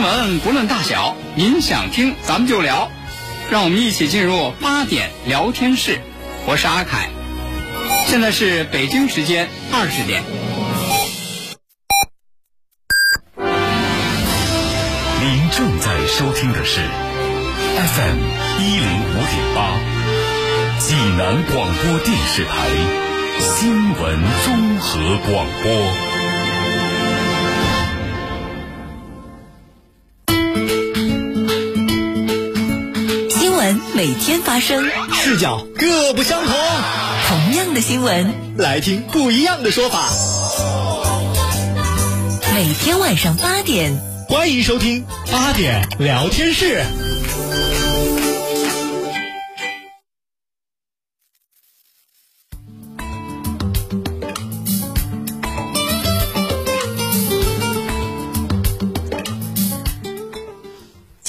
新闻不论大小，您想听咱们就聊，让我们一起进入八点聊天室。我是阿凯，现在是北京时间二十点。您正在收听的是 FM 一零五点八，济南广播电视台新闻综合广播。每天发生，视角各不相同。同样的新闻，来听不一样的说法。每天晚上八点，欢迎收听八点聊天室。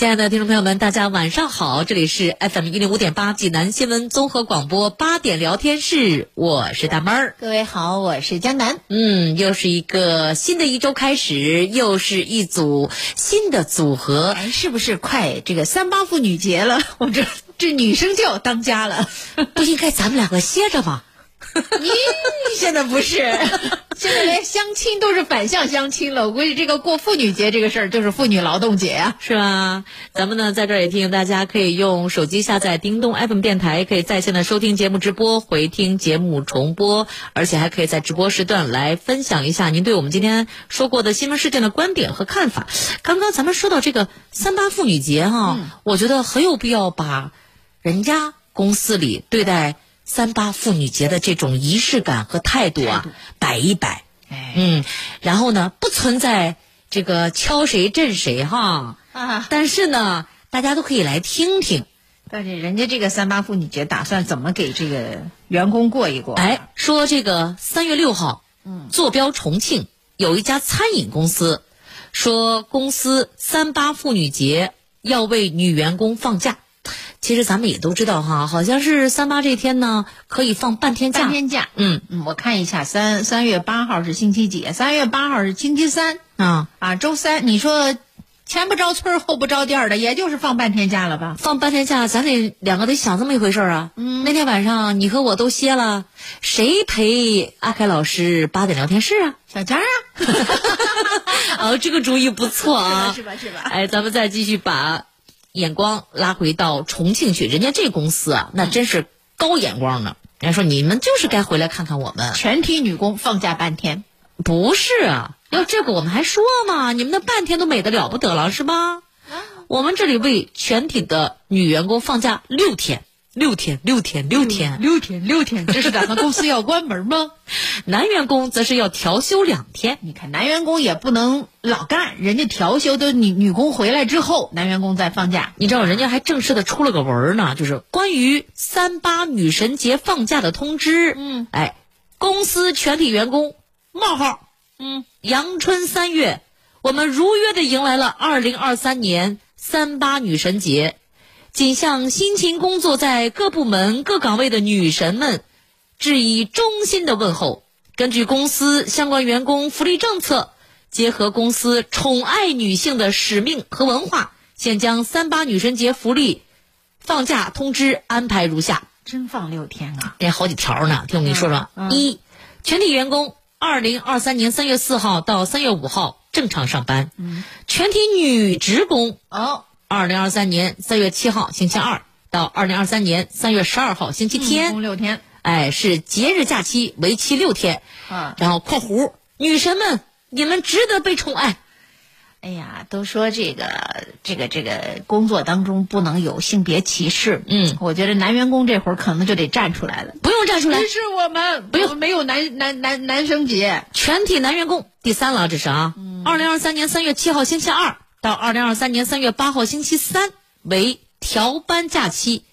亲爱的听众朋友们，大家晚上好！这里是 FM 一零五点八济南新闻综合广播八点聊天室，我是大妹儿。各位好，我是江南。嗯，又是一个新的一周开始，又是一组新的组合。哎，是不是快这个三八妇女节了？我这这女生就要当家了，不应该咱们两个歇着吗？你现在不是，现在连相亲都是反向相亲了。我估计这个过妇女节这个事儿就是妇女劳动节啊，是吧？咱们呢在这儿也提醒大家，可以用手机下载叮咚 FM 电台，可以在线的收听节目直播、回听节目重播，而且还可以在直播时段来分享一下您对我们今天说过的新闻事件的观点和看法。刚刚咱们说到这个三八妇女节哈，我觉得很有必要把人家公司里对待。三八妇女节的这种仪式感和态度啊，摆一摆，嗯，然后呢，不存在这个敲谁震谁哈，啊，但是呢，大家都可以来听听，但是人家这个三八妇女节打算怎么给这个员工过一过？哎，说这个三月六号，嗯，坐标重庆有一家餐饮公司，说公司三八妇女节要为女员工放假。其实咱们也都知道哈，好像是三八这天呢，可以放半天假。半天假，嗯嗯，我看一下，三三月八号是星期几？三月八号是星期三啊啊，周三。你说前不着村后不着店的，也就是放半天假了吧？放半天假，咱得两个得想这么一回事啊。嗯，那天晚上你和我都歇了，谁陪阿凯老师八点聊天室啊？小江啊。哦，这个主意不错啊，是吧是吧？哎，咱们再继续把。眼光拉回到重庆去，人家这公司啊，那真是高眼光呢。人家说你们就是该回来看看我们，全体女工放假半天，不是啊？要这个我们还说嘛？你们那半天都美得了不得了是吧？我们这里为全体的女员工放假六天。六天，六天，六天，六天，六天，这是打算公司要关门吗？男员工则是要调休两天。你看，男员工也不能老干，人家调休都女女工回来之后，男员工再放假。你知道，人家还正式的出了个文儿呢，就是关于三八女神节放假的通知。嗯，哎，公司全体员工冒号，嗯，阳春三月，我们如约的迎来了二零二三年三八女神节。仅向辛勤工作在各部门各岗位的女神们致以衷心的问候。根据公司相关员工福利政策，结合公司宠爱女性的使命和文化，现将三八女神节福利放假通知安排如下：真放六天啊！这好几条呢，听我跟你说说。一，全体员工二零二三年三月四号到三月五号正常上班。嗯，全体女职工哦。二零二三年三月七号星期二到二零二三年三月十二号星期天，共六天。哎，是节日假期，为期六天。啊，然后（括弧）女神们，你们值得被宠爱。哎呀，都说这个这个这个工作当中不能有性别歧视。嗯，我觉得男员工这会儿可能就得站出来了。不用站出来，歧视我们，不用，没有男男男男生节，全体男员工。第三了，这是啊。二零二三年三月七号星期二。到二零二三年三月八号星期三为调班假期，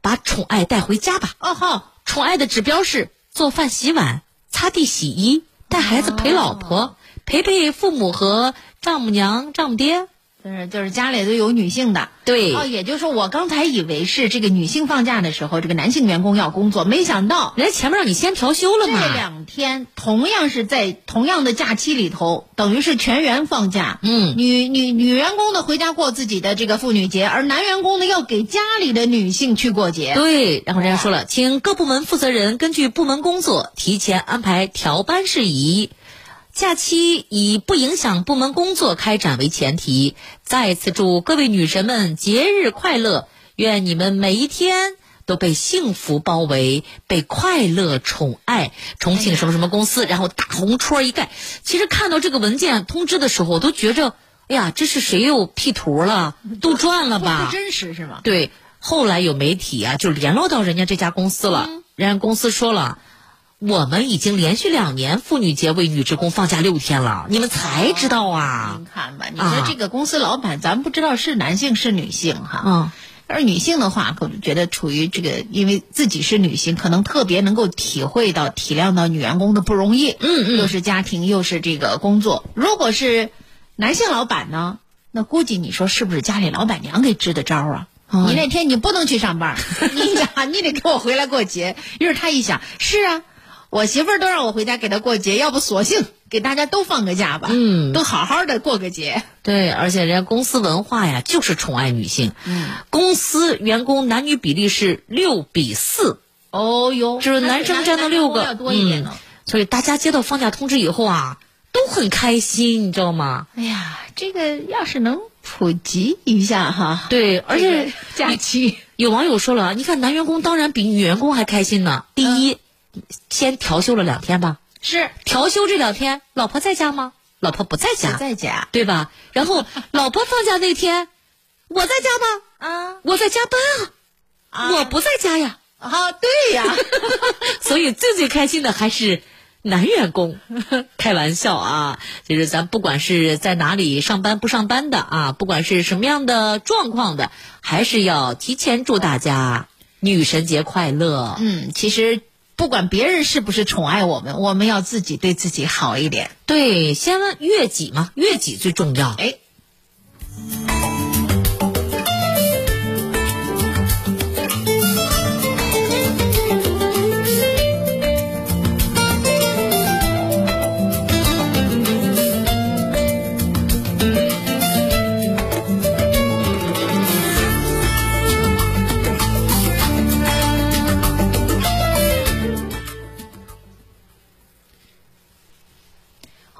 把宠爱带回家吧。哦好，宠爱的指标是做饭、洗碗、擦地、洗衣、带孩子、陪老婆、陪陪父母和丈母娘、丈母爹。就是就是家里都有女性的，对哦，也就是说我刚才以为是这个女性放假的时候，这个男性员工要工作，没想到人家前面让你先调休了嘛。这两天同样是在同样的假期里头，等于是全员放假。嗯，女女女员工呢回家过自己的这个妇女节，而男员工呢要给家里的女性去过节。对，然后人家说了，请各部门负责人根据部门工作提前安排调班事宜。假期以不影响部门工作开展为前提，再次祝各位女神们节日快乐！愿你们每一天都被幸福包围，被快乐宠爱。重庆什么什么公司，然后大红戳一盖。其实看到这个文件通知的时候，我都觉着，哎呀，这是谁又 P 图了？杜撰了吧？不真实是吗？对。后来有媒体啊，就联络到人家这家公司了，人家公司说了。我们已经连续两年妇女节为女职工放假六天了，你们才知道啊？您看吧，你说这个公司老板，咱不知道是男性是女性哈。嗯。而女性的话，可能觉得处于这个，因为自己是女性，可能特别能够体会到、体谅到女员工的不容易。嗯嗯。又是家庭，又是这个工作。如果是男性老板呢，那估计你说是不是家里老板娘给支的招啊？你那天你不能去上班，你想你得给我回来过节。于是他一想，是啊。我媳妇儿都让我回家给她过节，要不索性给大家都放个假吧，嗯，都好好的过个节。对，而且人家公司文化呀，就是宠爱女性。嗯，公司员工男女比例是六比四。哦哟，就是男生占到六个，要多一点呢。所以大家接到放假通知以后啊，都很开心，你知道吗？哎呀，这个要是能普及一下哈。对，而且假期有网友说了，你看男员工当然比女员工还开心呢。第一。先调休了两天吧，是调休这两天，老婆在家吗？老婆不在家，在家，对吧？然后 老婆放假那天，我在家吗？啊，我在加班啊，我不在家呀。啊，对呀，所以最最开心的还是男员工。开玩笑啊，就是咱不管是在哪里上班不上班的啊，不管是什么样的状况的，还是要提前祝大家女神节快乐。嗯，其实。不管别人是不是宠爱我们，我们要自己对自己好一点。对，先问悦己嘛，悦己最重要。哎。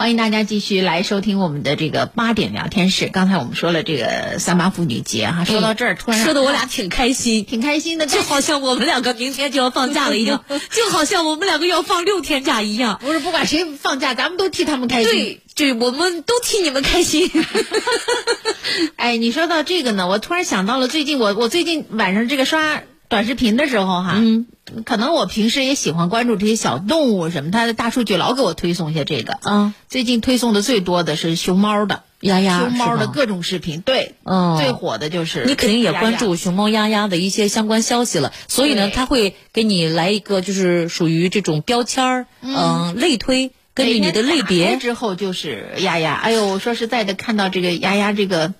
欢迎大家继续来收听我们的这个八点聊天室。刚才我们说了这个三八妇女节哈，说到这儿突然说的我俩挺开心，挺开心的，就好像我们两个明天就要放假了一样，就好像我们两个要放六天假一样。不是，不管谁放假，咱们都替他们开心。对，对，我们都替你们开心。哎，你说到这个呢，我突然想到了最近我我最近晚上这个刷短视频的时候哈。嗯。可能我平时也喜欢关注这些小动物什么，它的大数据老给我推送一些这个。嗯，最近推送的最多的是熊猫的丫丫，熊猫的各种视频。对，嗯，最火的就是你肯定也关注熊猫丫丫的一些相关消息了，所以呢，他会给你来一个就是属于这种标签儿，嗯，类推，根据你的类别之后就是丫丫。哎呦，说实在的，看到这个丫丫这个。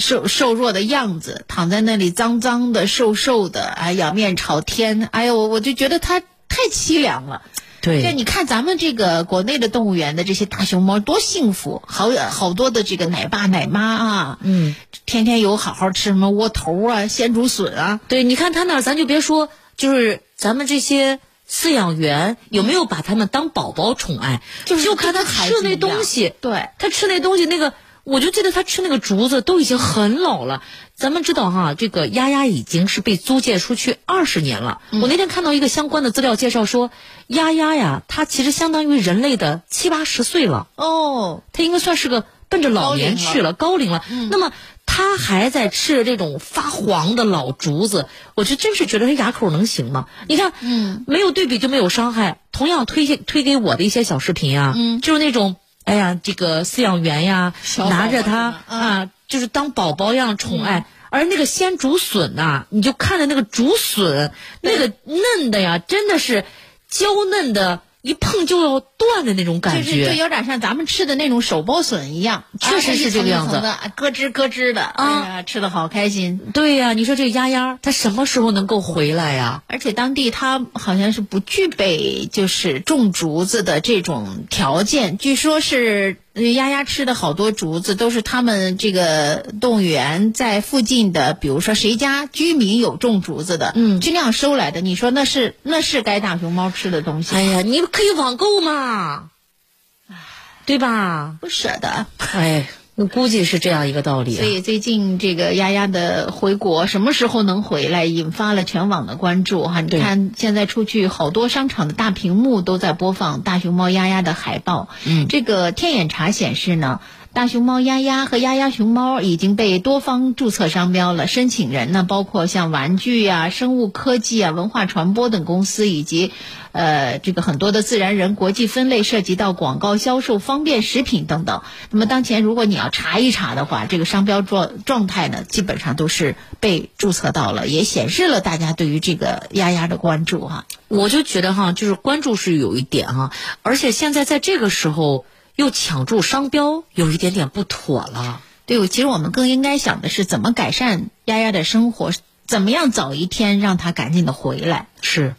瘦瘦弱的样子，躺在那里脏脏的、瘦瘦的，哎，仰面朝天，哎呦，我我就觉得它太凄凉了。对，你看咱们这个国内的动物园的这些大熊猫多幸福，好好多的这个奶爸奶妈啊，嗯，天天有好好吃什么窝头啊、鲜竹笋啊。对，你看他那儿，咱就别说，就是咱们这些饲养员有没有把他们当宝宝宠爱，就是就看他吃那东西，对他吃那东西那个。我就记得他吃那个竹子都已经很老了。咱们知道哈，这个丫丫已经是被租借出去二十年了。我那天看到一个相关的资料介绍说，丫丫呀，它其实相当于人类的七八十岁了。哦，它应该算是个奔着老年去了，高龄了。那么它还在吃这种发黄的老竹子，我就真是觉得它牙口能行吗？你看，嗯，没有对比就没有伤害。同样推荐推给我的一些小视频啊，嗯，就是那种。哎呀，这个饲养员呀，拿着它啊，就是当宝宝一样宠爱。而那个鲜竹笋呐，你就看着那个竹笋，那个嫩的呀，真的是娇嫩的，一碰就要断的那种感觉就是就觉。有点像咱们吃的那种手剥笋一样，确实是这个样子咯吱咯吱的，哎呀，吃的好开心。对呀、你说这个丫丫，它什么时候能够回来呀？而且当地它好像是不具备就是种竹子的这种条件，据说是呃丫丫吃的好多竹子都是他们这个动物园在附近的，比如说谁家居民有种竹子的，嗯就那样收来的。你说那是那是该大熊猫吃的东西，哎呀，你可以网购嘛，对吧？不舍得。哎，我估计是这样一个道理、啊。所以最近这个丫丫的回国什么时候能回来，引发了全网的关注哈。你看现在出去好多商场的大屏幕都在播放大熊猫丫丫的海报。嗯这个天眼查显示呢。大熊猫丫丫和丫丫熊猫已经被多方注册商标了，申请人呢包括像玩具啊、生物科技啊、文化传播等公司，以及呃这个很多的自然人国际分类涉及到广告销售、方便食品等等。那么当前如果你要查一查的话，这个商标状状态呢，基本上都是被注册到了，也显示了大家对于这个丫丫的关注哈。我就觉得哈，就是关注是有一点哈，而且现在在这个时候又抢注商标，有一点点不妥了。对，其实我们更应该想的是怎么改善丫丫的生活，怎么样早一天让她赶紧的回来。是。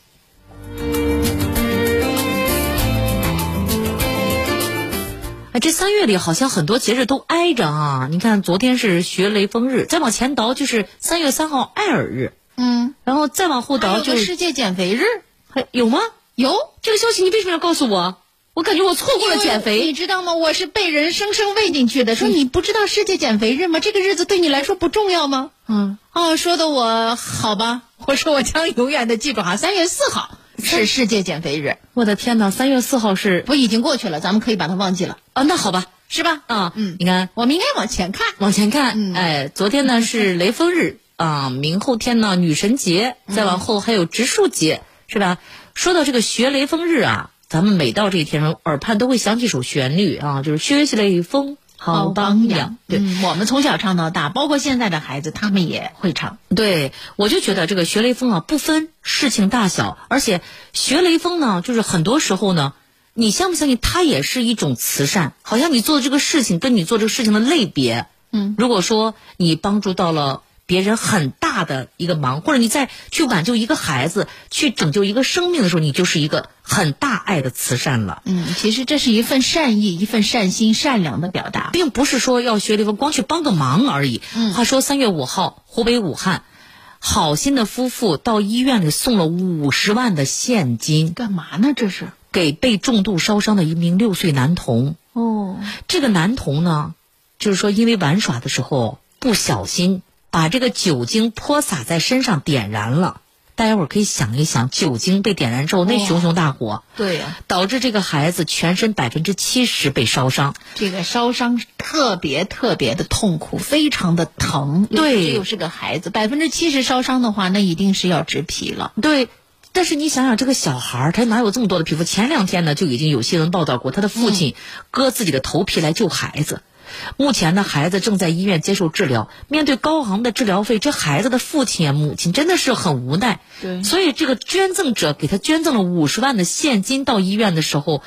哎，这三月里好像很多节日都挨着啊！你看，昨天是学雷锋日，再往前倒就是三月三号爱尔日，嗯，然后再往后倒就是世界减肥日，还有吗？有这个消息你为什么要告诉我？我感觉我错过了减肥你。知道吗？我是被人生生喂进去的，说你不知道世界减肥日吗？这个日子对你来说不重要吗？嗯，哦，说的我好吧，我说我将永远的记住哈，三月四号是世界减肥日，我的天哪！三月四号是不已经过去了，咱们可以把它忘记了，啊，那好吧是吧？啊，嗯你看我们应该往前看。往前看，嗯哎，昨天呢是雷锋日 啊，明后天呢女神节，再往后还有植树节，是吧？说到这个学雷锋日啊，咱们每到这一天，耳畔都会响起一首旋律啊，就是学习雷锋好榜样。对、嗯，我们从小唱到大，包括现在的孩子，他们也会唱。对，我就觉得这个学雷锋啊，不分事情大小，而且学雷锋呢，就是很多时候呢，你相不相信，它也是一种慈善，好像你做的这个事情跟你做这个事情的类别，嗯，如果说你帮助到了别人很大的一个忙，或者你在去挽救一个孩子，去拯救一个生命的时候，你就是一个很大爱的慈善了。嗯，其实这是一份善意，一份善心、善良的表达。并不是说要学雷锋光去帮个忙而已。嗯话说三月五号，湖北武汉，好心的夫妇到医院里送了五十万的现金，干嘛呢？这是？给被重度烧伤的一名六岁男童。哦，这个男童呢，就是说因为玩耍的时候不小心把这个酒精泼洒在身上点燃了。大家伙儿可以想一想，酒精被点燃之后那熊熊大火，对呀、导致这个孩子全身百分之七十被烧伤。这个烧伤特别特别的痛苦，非常的疼。对又是个孩子，百分之七十烧伤的话，那一定是要植皮了。对，但是你想想，这个小孩儿他哪有这么多的皮肤？前两天呢，就已经有新闻报道过，他的父亲割自己的头皮来救孩子。目前呢，孩子正在医院接受治疗。面对高昂的治疗费，这孩子的父亲啊、母亲真的是很无奈。对所以这个捐赠者给他捐赠了五十万的现金到医院的时候，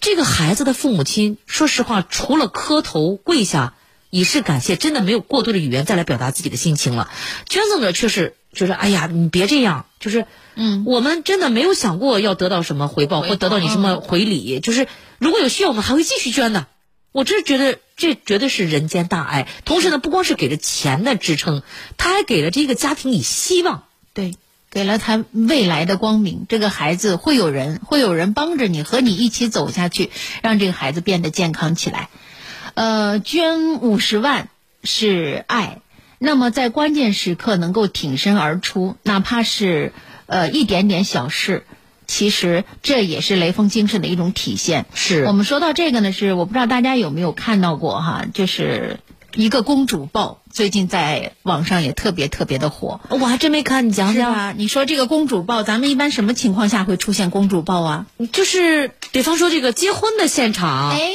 这个孩子的父母亲，说实话，除了磕头跪下以示感谢，真的没有过多的语言再来表达自己的心情了。捐赠者却是就是哎呀，你别这样，就是嗯，我们真的没有想过要得到什么回报回报或得到你什么回礼，就是如果有需要，我们还会继续捐的。我真觉得这绝对是人间大爱。同时呢，不光是给了钱的支撑，他还给了这个家庭以希望。对，给了他未来的光明。这个孩子会有人，会有人帮着你，和你一起走下去，让这个孩子变得健康起来。呃，捐五十万是爱，那么在关键时刻能够挺身而出，哪怕是呃一点点小事。其实这也是雷锋精神的一种体现。是我们说到这个呢，是我不知道大家有没有看到过哈，就是一个公主抱，最近在网上也特别特别的火。我还真没看，你讲讲。是吧？你说这个公主抱，咱们一般什么情况下会出现公主抱啊？就是比方说这个结婚的现场，哎，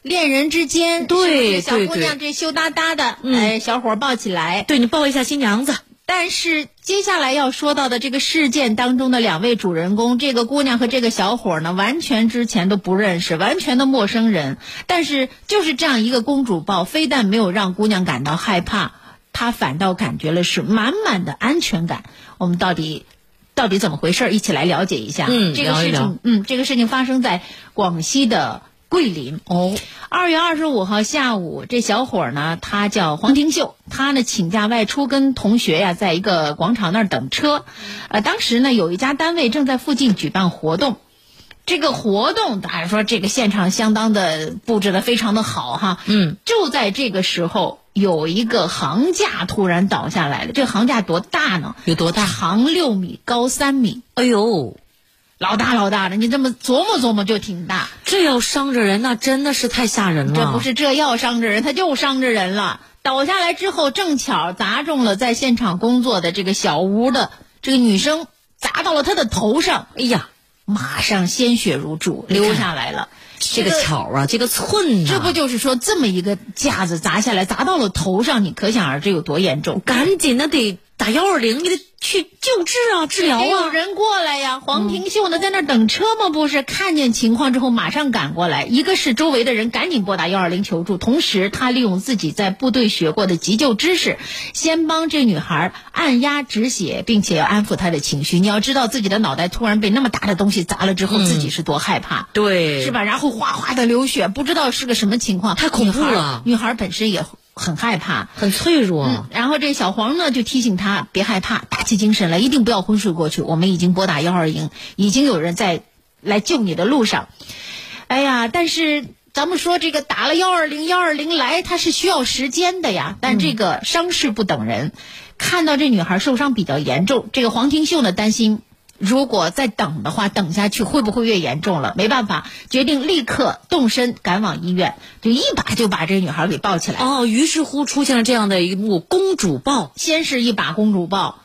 恋人之间，对是小姑娘这羞答答的，嗯哎，小伙抱起来，对你抱一下新娘子，但是接下来要说到的这个事件当中的两位主人公，这个姑娘和这个小伙呢，完全之前都不认识，完全的陌生人。但是就是这样一个公主抱，非但没有让姑娘感到害怕，她反倒感觉了是满满的安全感。我们到底到底怎么回事？一起来了解一下。嗯，这个事情，嗯，这个事情发生在广西的桂林。哦，二月二十五号下午，这小伙儿呢，他叫黄廷秀，他呢请假外出，跟同学呀，在一个广场那儿等车。呃，当时呢，有一家单位正在附近举办活动。这个活动，当然说这个现场相当的布置的非常的好哈。嗯，就在这个时候，有一个行架突然倒下来了。这个行架多大呢？有多大？长六米，高三米，哎呦，老大老大的。你这么琢磨琢磨就挺大。这要伤着人，那真的是太吓人了。这不是这要伤着人，他就伤着人了。倒下来之后，正巧砸中了在现场工作的这个小屋的这个女生，砸到了她的头上。哎呀，马上鲜血如注，流下来了。这个巧啊，这个寸呐，这不就是说这么一个架子砸下来，砸到了头上，你可想而知有多严重。赶紧的得打幺二零，你得去救治啊，治疗啊有啊。人过来呀！黄廷秀呢，在那等车吗？不是，看见情况之后马上赶过来。一个是周围的人赶紧拨打幺二零求助，同时他利用自己在部队学过的急救知识，先帮这女孩按压止血，并且要安抚她的情绪。你要知道自己的脑袋突然被那么大的东西砸了之后，自己是多害怕。对，是？吧？然后哗哗的流血，不知道是个什么情况，太恐怖了女孩本身也很害怕，很脆弱。嗯，然后这小黄呢就提醒他别害怕，打起精神来，一定不要昏睡过去。我们已经拨打幺二零，已经有人在来救你的路上。哎呀，但是咱们说这个打了幺二零，幺二零来，它是需要时间的呀。但这个伤势不等人，看到这女孩受伤比较严重，这个黄廷秀呢担心。如果再等的话，等下去会不会越严重了？没办法，决定立刻动身赶往医院，就一把就把这女孩给抱起来。哦，于是乎出现了这样的一幕公主抱。先是一把公主抱，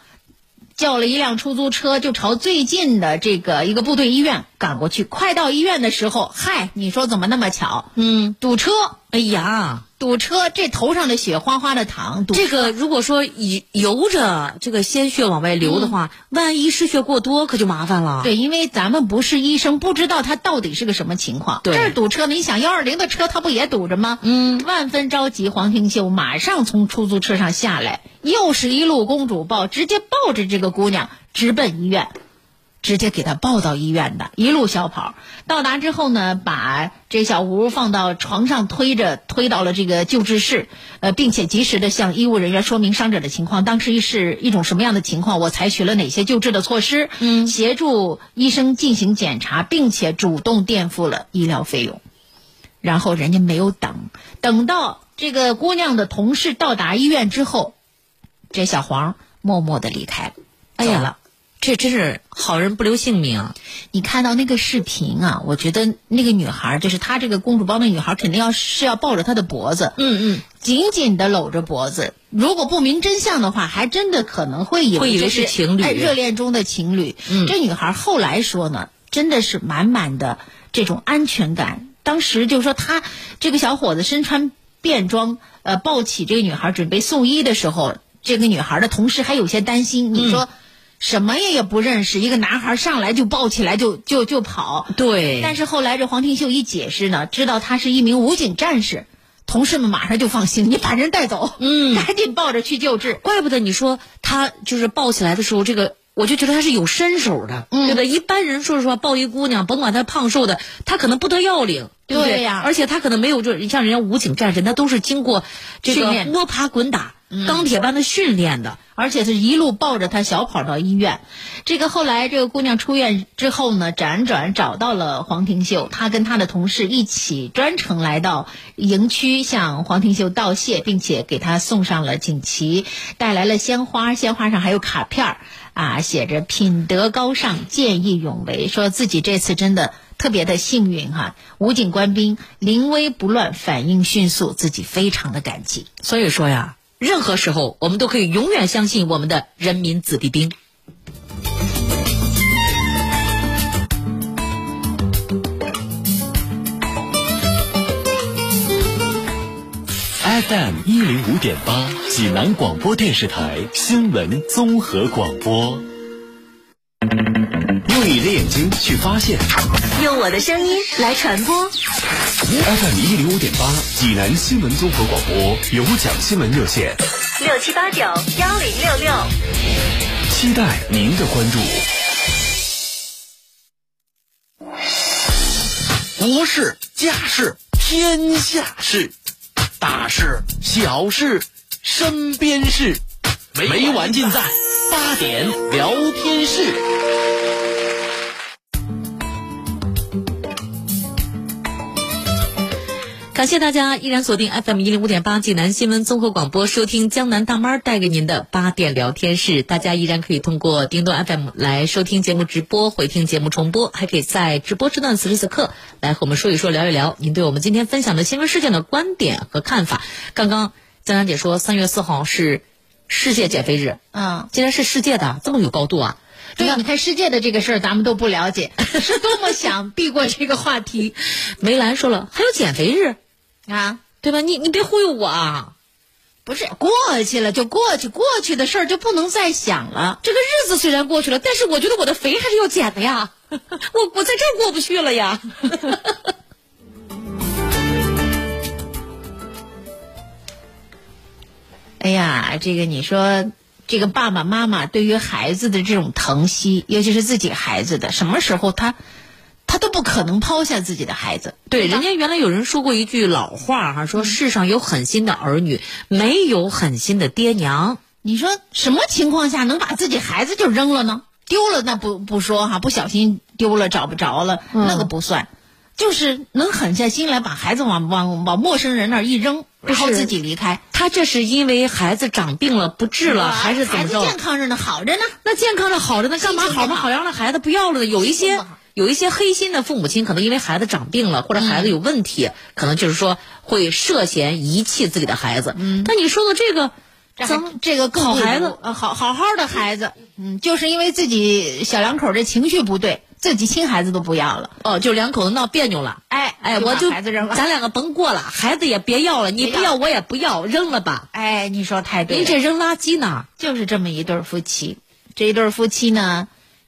叫了一辆出租车，就朝最近的这个一个部队医院赶过去。快到医院的时候，嗨，你说怎么那么巧？嗯，堵车，哎呀，堵车，这头上的血哗哗的淌。堵这个如果说以由着这个鲜血往外流的话，万一失血过多，可就麻烦了。对，因为咱们不是医生，不知道他到底是个什么情况。对这儿堵车呢，你想幺二零的车，他不也堵着吗？嗯，万分着急，黄廷秀马上从出租车上下来，又是一路公主抱，直接抱着这个姑娘直奔医院。直接给他抱到医院的，一路小跑。到达之后呢，把这小吴放到床上，推着推到了这个救治室，呃，并且及时的向医务人员说明伤者的情况，当时是一种什么样的情况，我采取了哪些救治的措施，嗯，协助医生进行检查，并且主动垫付了医疗费用。然后人家没有等，等到这个姑娘的同事到达医院之后，这小黄默默的离开了。哎呀走了。这真是好人不留性命啊！你看到那个视频啊，我觉得那个女孩，就是她这个公主抱那女孩，肯定要是要抱着她的脖子，嗯嗯，紧紧的搂着脖子。如果不明真相的话，还真的可能会以为会以为这是情侣哎热恋中的情侣。嗯这女孩后来说呢，真的是满满的这种安全感。当时就说她这个小伙子身穿便装，呃，抱起这个女孩准备送医的时候，这个女孩的同事还有些担心。你说。什么也也不认识，一个男孩上来就抱起来就就就跑，对。但是后来这黄廷秀一解释呢，知道他是一名武警战士，同事们马上就放心，你把人带走，嗯 赶紧抱着去救治。怪不得你说他就是抱起来的时候，这个我就觉得他是有身手的，嗯对吧？一般人说实话，抱一姑娘，甭管她胖瘦的，他可能不得要领，对不对而且他可能没有就像人家武警战士，那都是经过这个摸爬滚打、钢铁般的训练的。而且是一路抱着他小跑到医院。这个后来这个姑娘出院之后呢，辗转找到了黄廷秀，她跟她的同事一起专程来到营区向黄廷秀道谢，并且给他送上了锦旗，带来了鲜花，鲜花上还有卡片儿啊，写着品德高尚、见义勇为，说自己这次真的。特别的幸运哈、武警官兵临危不乱，反应迅速，自己非常的感激。所以说呀，任何时候我们都可以永远相信我们的人民子弟兵。FM 一零五点八，济南广播电视台新闻综合广播。用你的眼睛去发现用我的声音来传播。，FM 一零五点八，济南新闻综合广播有奖新闻热线，六七八九幺零六六。期待您的关注。国事、家事、天下事，大事、小事、身边事，每晚尽在八点聊天室。感谢大家依然锁定 FM 一零五点八济南新闻综合广播，收听江南大妈带给您的八点聊天室。大家依然可以通过叮咚 FM 来收听节目直播、回听节目重播，还可以在直播时段此时此刻来和我们说一说、聊一聊您对我们今天分享的新闻事件的观点和看法。刚刚江南姐说，三月四号是世界减肥日，嗯，竟然是世界的，这么有高度啊！对，你看世界的这个事儿，咱们都不了解，是多么想避过这个话题 梅兰说了，还有减肥日，啊！对吧？你你别忽悠我啊！不是过去了就过去，过去的事儿就不能再想了。这个日子虽然过去了，但是我觉得我的肥还是要减的呀，我我在这儿过不去了呀。哎呀，这个你说，这个爸爸妈妈对于孩子的这种疼惜，尤其是自己孩子的，什么时候他他都不可能抛下自己的孩子。对，人家原来有人说过一句老话哈、说世上有狠心的儿女，没有狠心的爹娘。你说什么情况下能把自己孩子就扔了呢？丢了那不不说哈，不小心丢了找不着了，那个不算。就是能狠下心来把孩子往往往陌生人那儿一扔，然后自己离开，他这是因为孩子长病了不治了，还是怎么着孩子健？康着呢，好着呢。那健康着好着呢，干嘛好好不好让那孩子不要了呢？有一些有一些黑心的父母亲，可能因为孩子长病了或者孩子有问题，可能就是说会涉嫌遗弃自己的孩子。嗯，但你说的这个，这咱们这个更不好孩子呃，好好好的孩子，嗯，就是因为自己小两口这情绪不对，自己亲孩子都不要了，哦，就两口子闹别扭了。哎哎，我就孩子扔了，咱两个甭过了，孩子也别要了，你不要我也不要，扔了吧。哎，你说太对了，您这扔垃圾呢？就是这么一对夫妻，这一对夫妻呢，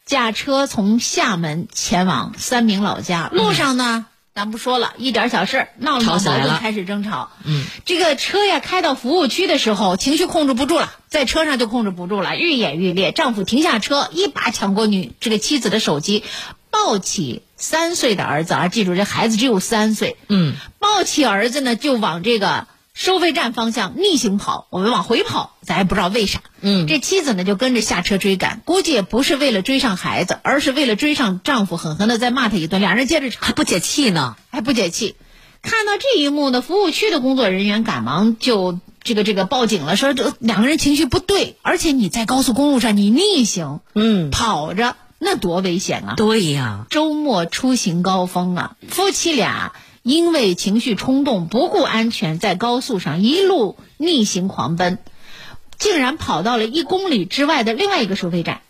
驾车从厦门前往三明老家，路上呢。咱不说了，一点小事闹了矛盾开始争吵。嗯，这个车呀开到服务区的时候，情绪控制不住了，在车上就控制不住了，愈演愈烈。丈夫停下车，一把抢过女这个妻子的手机，抱起三岁的儿子啊，记住这孩子只有三岁。嗯，抱起儿子呢，就往这个收费站方向逆行跑，我们往回跑，咱也不知道为啥。嗯这妻子呢就跟着下车追赶，估计也不是为了追上孩子，而是为了追上丈夫，狠狠的再骂他一顿，俩人接着吵，还不解气呢。还不解气。看到这一幕呢，服务区的工作人员赶忙就这个这个报警了，说这两个人情绪不对，而且你在高速公路上你逆行，嗯，跑着那多危险啊！对呀，周末出行高峰啊，夫妻俩因为情绪冲动，不顾安全，在高速上一路逆行狂奔，竟然跑到了一公里之外的另外一个收费站。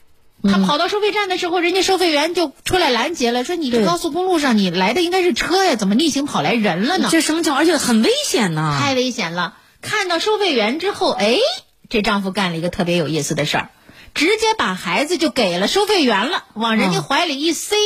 他跑到收费站的时候，人家收费员就出来拦截了，说：“你这高速公路上你来的应该是车呀，怎么逆行跑来人了呢？这什么情况？而且很危险呢。太危险了！”看到收费员之后，哎，这丈夫干了一个特别有意思的事儿，直接把孩子就给了收费员了，往人家嗯怀里一塞，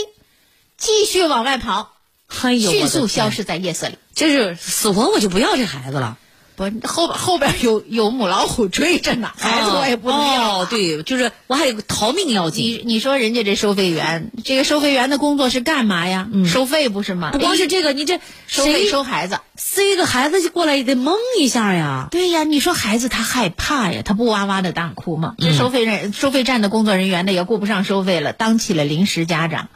继续往外跑。哎呦，迅速消失，在夜色里。这是死活我就不要这孩子了。不，后边后边有有母老虎追着呢，孩子我也不能要啊。哦，对，就是我还有个逃命要紧。你你说人家这收费员，这个收费员的工作是干嘛呀？收费不是吗？不光是哎这个，你这收费谁收孩子。塞个孩子就过来也得蒙一下呀。对呀，你说孩子他害怕呀，他不哇哇的大哭吗？这收费人、收费站的工作人员呢也顾不上收费了，当起了临时家长。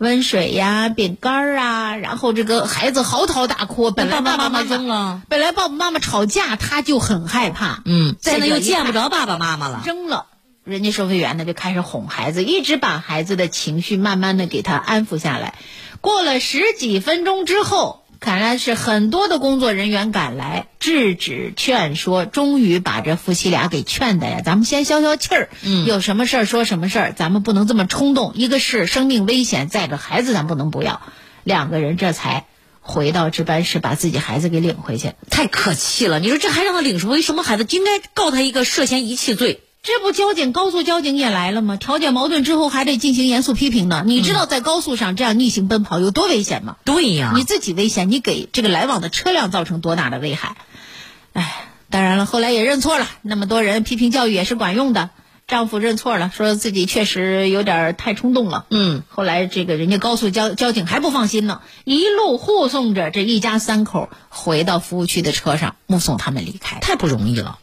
温水呀、饼干儿啊，然后这个孩子嚎啕大哭。本来爸爸妈妈了，本来爸爸妈妈吵架，他就很害怕。嗯，现在又见不看着爸爸妈妈了。扔了。人家收费员呢就开始哄孩子，一直把孩子的情绪慢慢的给他安抚下来。过了十几分钟之后，看来是很多的工作人员赶来制止、劝说，终于把这夫妻俩给劝的呀。咱们先消消气儿，嗯有什么事儿说什么事儿，咱们不能这么冲动。一个是生命危险，再一个孩子咱不能不要。两个人这才回到值班室把自己孩子给领回去。太可气了！你说这还让他领回什么孩子？就应该告他一个涉嫌遗弃罪。这不交警高速交警也来了吗？调解矛盾之后还得进行严肃批评呢。你知道在高速上这样逆行奔跑有多危险吗？对呀，你自己危险，你给这个来往的车辆造成多大的危害？哎，当然了，后来也认错了。那么多人批评教育也是管用的。丈夫认错了，说自己确实有点太冲动了。嗯，后来这个人家高速交交警还不放心呢，一路护送着这一家三口回到服务区的车上，目送他们离开，太不容易了。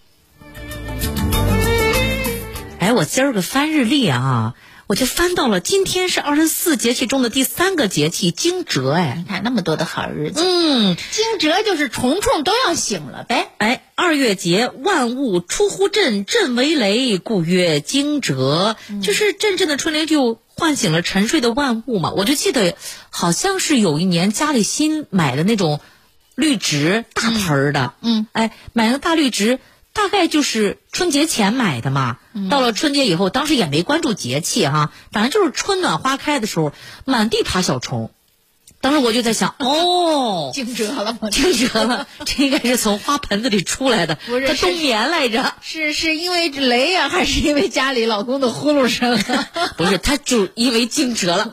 哎，我今儿个翻日历啊，我就翻到了今天是二十四节气中的第三个节气惊蛰。哎，你看那么多的好日子，嗯，惊蛰就是虫虫都要醒了呗。哎，二月节，万物出乎震，震为雷，故曰惊蛰。就是阵阵的春雷就唤醒了沉睡的万物嘛。我就记得好像是有一年家里新买的那种绿植大盆儿的，嗯，哎，买了大绿植。大概就是春节前买的嘛，到了春节以后，当时也没关注节气哈，反正就是春暖花开的时候，满地爬小虫。当时我就在想，哦，惊蛰了吗？惊蛰了，这应该是从花盆子里出来的，不是它冬眠来着。是是因为雷呀，还是因为家里老公的呼噜声？不是，他就因为惊蛰了，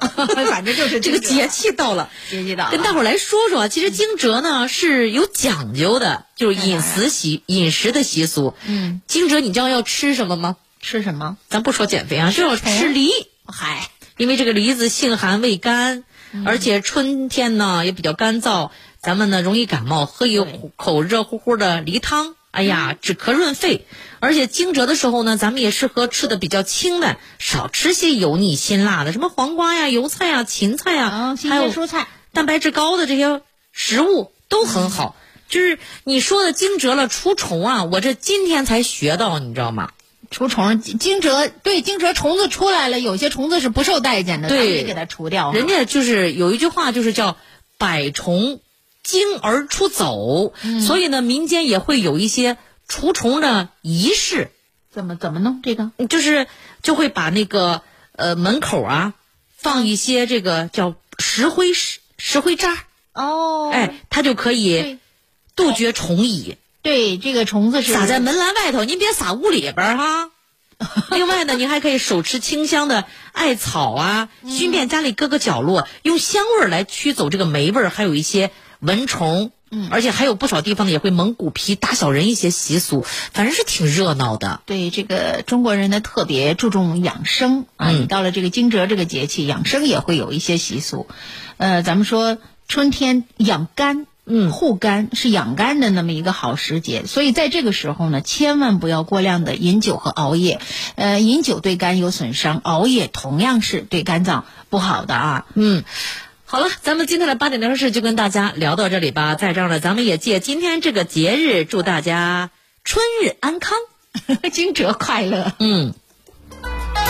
反正就是这个节气到了，节气到了。跟大伙儿来说说，其实惊蛰呢是有讲究的，就是饮食习饮食的习俗。嗯，惊蛰你知道要吃什么吗？吃什么？咱不说减肥啊，就要吃梨。嗨，因为这个梨子性寒味甘。而且春天呢也比较干燥，咱们呢容易感冒，喝一口热乎乎的梨汤，哎呀，止咳润肺。而且惊蛰的时候呢，咱们也适合吃的比较清淡，少吃些油腻辛辣的，什么黄瓜呀、油菜呀、芹菜呀，还有蔬菜，蛋白质高的这些食物都很好。就是你说的惊蛰了除虫啊，我这今天才学到，你知道吗？除虫惊蛰对惊蛰虫子出来了，有些虫子是不受待见的，对，得给它除掉。人家就是有一句话，就是叫“百虫惊而出走”，所以呢，民间也会有一些除虫的仪式。怎么怎么弄这个？就是就会把那个呃门口啊放一些这个叫石灰石石灰渣哦，哎，它就可以杜绝虫蚁。对，这个虫子是撒在门栏外头，您别撒屋里边儿哈。另外呢，您还可以手持清香的艾草啊，熏遍家里各个角落，用香味儿来驱走这个霉味儿，还有一些蚊虫。嗯，而且还有不少地方呢也会蒙古皮打小人一些习俗，反正是挺热闹的。对，这个中国人呢特别注重养生啊，你到了这个惊蛰这个节气，养生也会有一些习俗。呃，咱们说春天养肝。嗯，护肝是养肝的那么一个好时节，所以在这个时候呢，千万不要过量的饮酒和熬夜。呃，饮酒对肝有损伤，熬夜同样是对肝脏不好的啊。嗯，好了，咱们今天的八点聊天室就跟大家聊到这里吧。在这儿呢，咱们也借今天这个节日，祝大家春日安康，惊蛰快乐。嗯。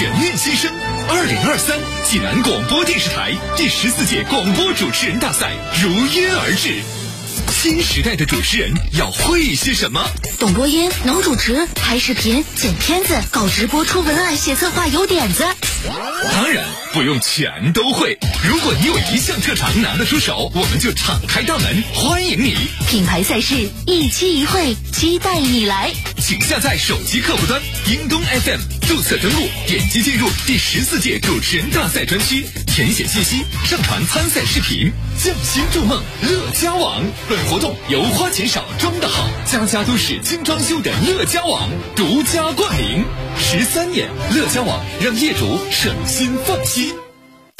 全面新生，二零二三济南广播电视台第十四届广播主持人大赛如约而至。新时代的主持人要会些什么？懂播音，能主持，拍视频，剪片子，搞直播，出文案，写策划，有点子。当然不用全都会。如果你有一项特长拿得出手，我们就敞开大门欢迎你。品牌赛事一期一会，期待你来。请下载手机客户端叮咚 FM，注册登录，点击进入第十四届主持人大赛专区，填写信息，上传参赛视频，匠心筑梦，乐家网。本活动由花钱少装的好，家家都是精装修的乐家网独家冠名。十三年，乐家网让业主省心放心。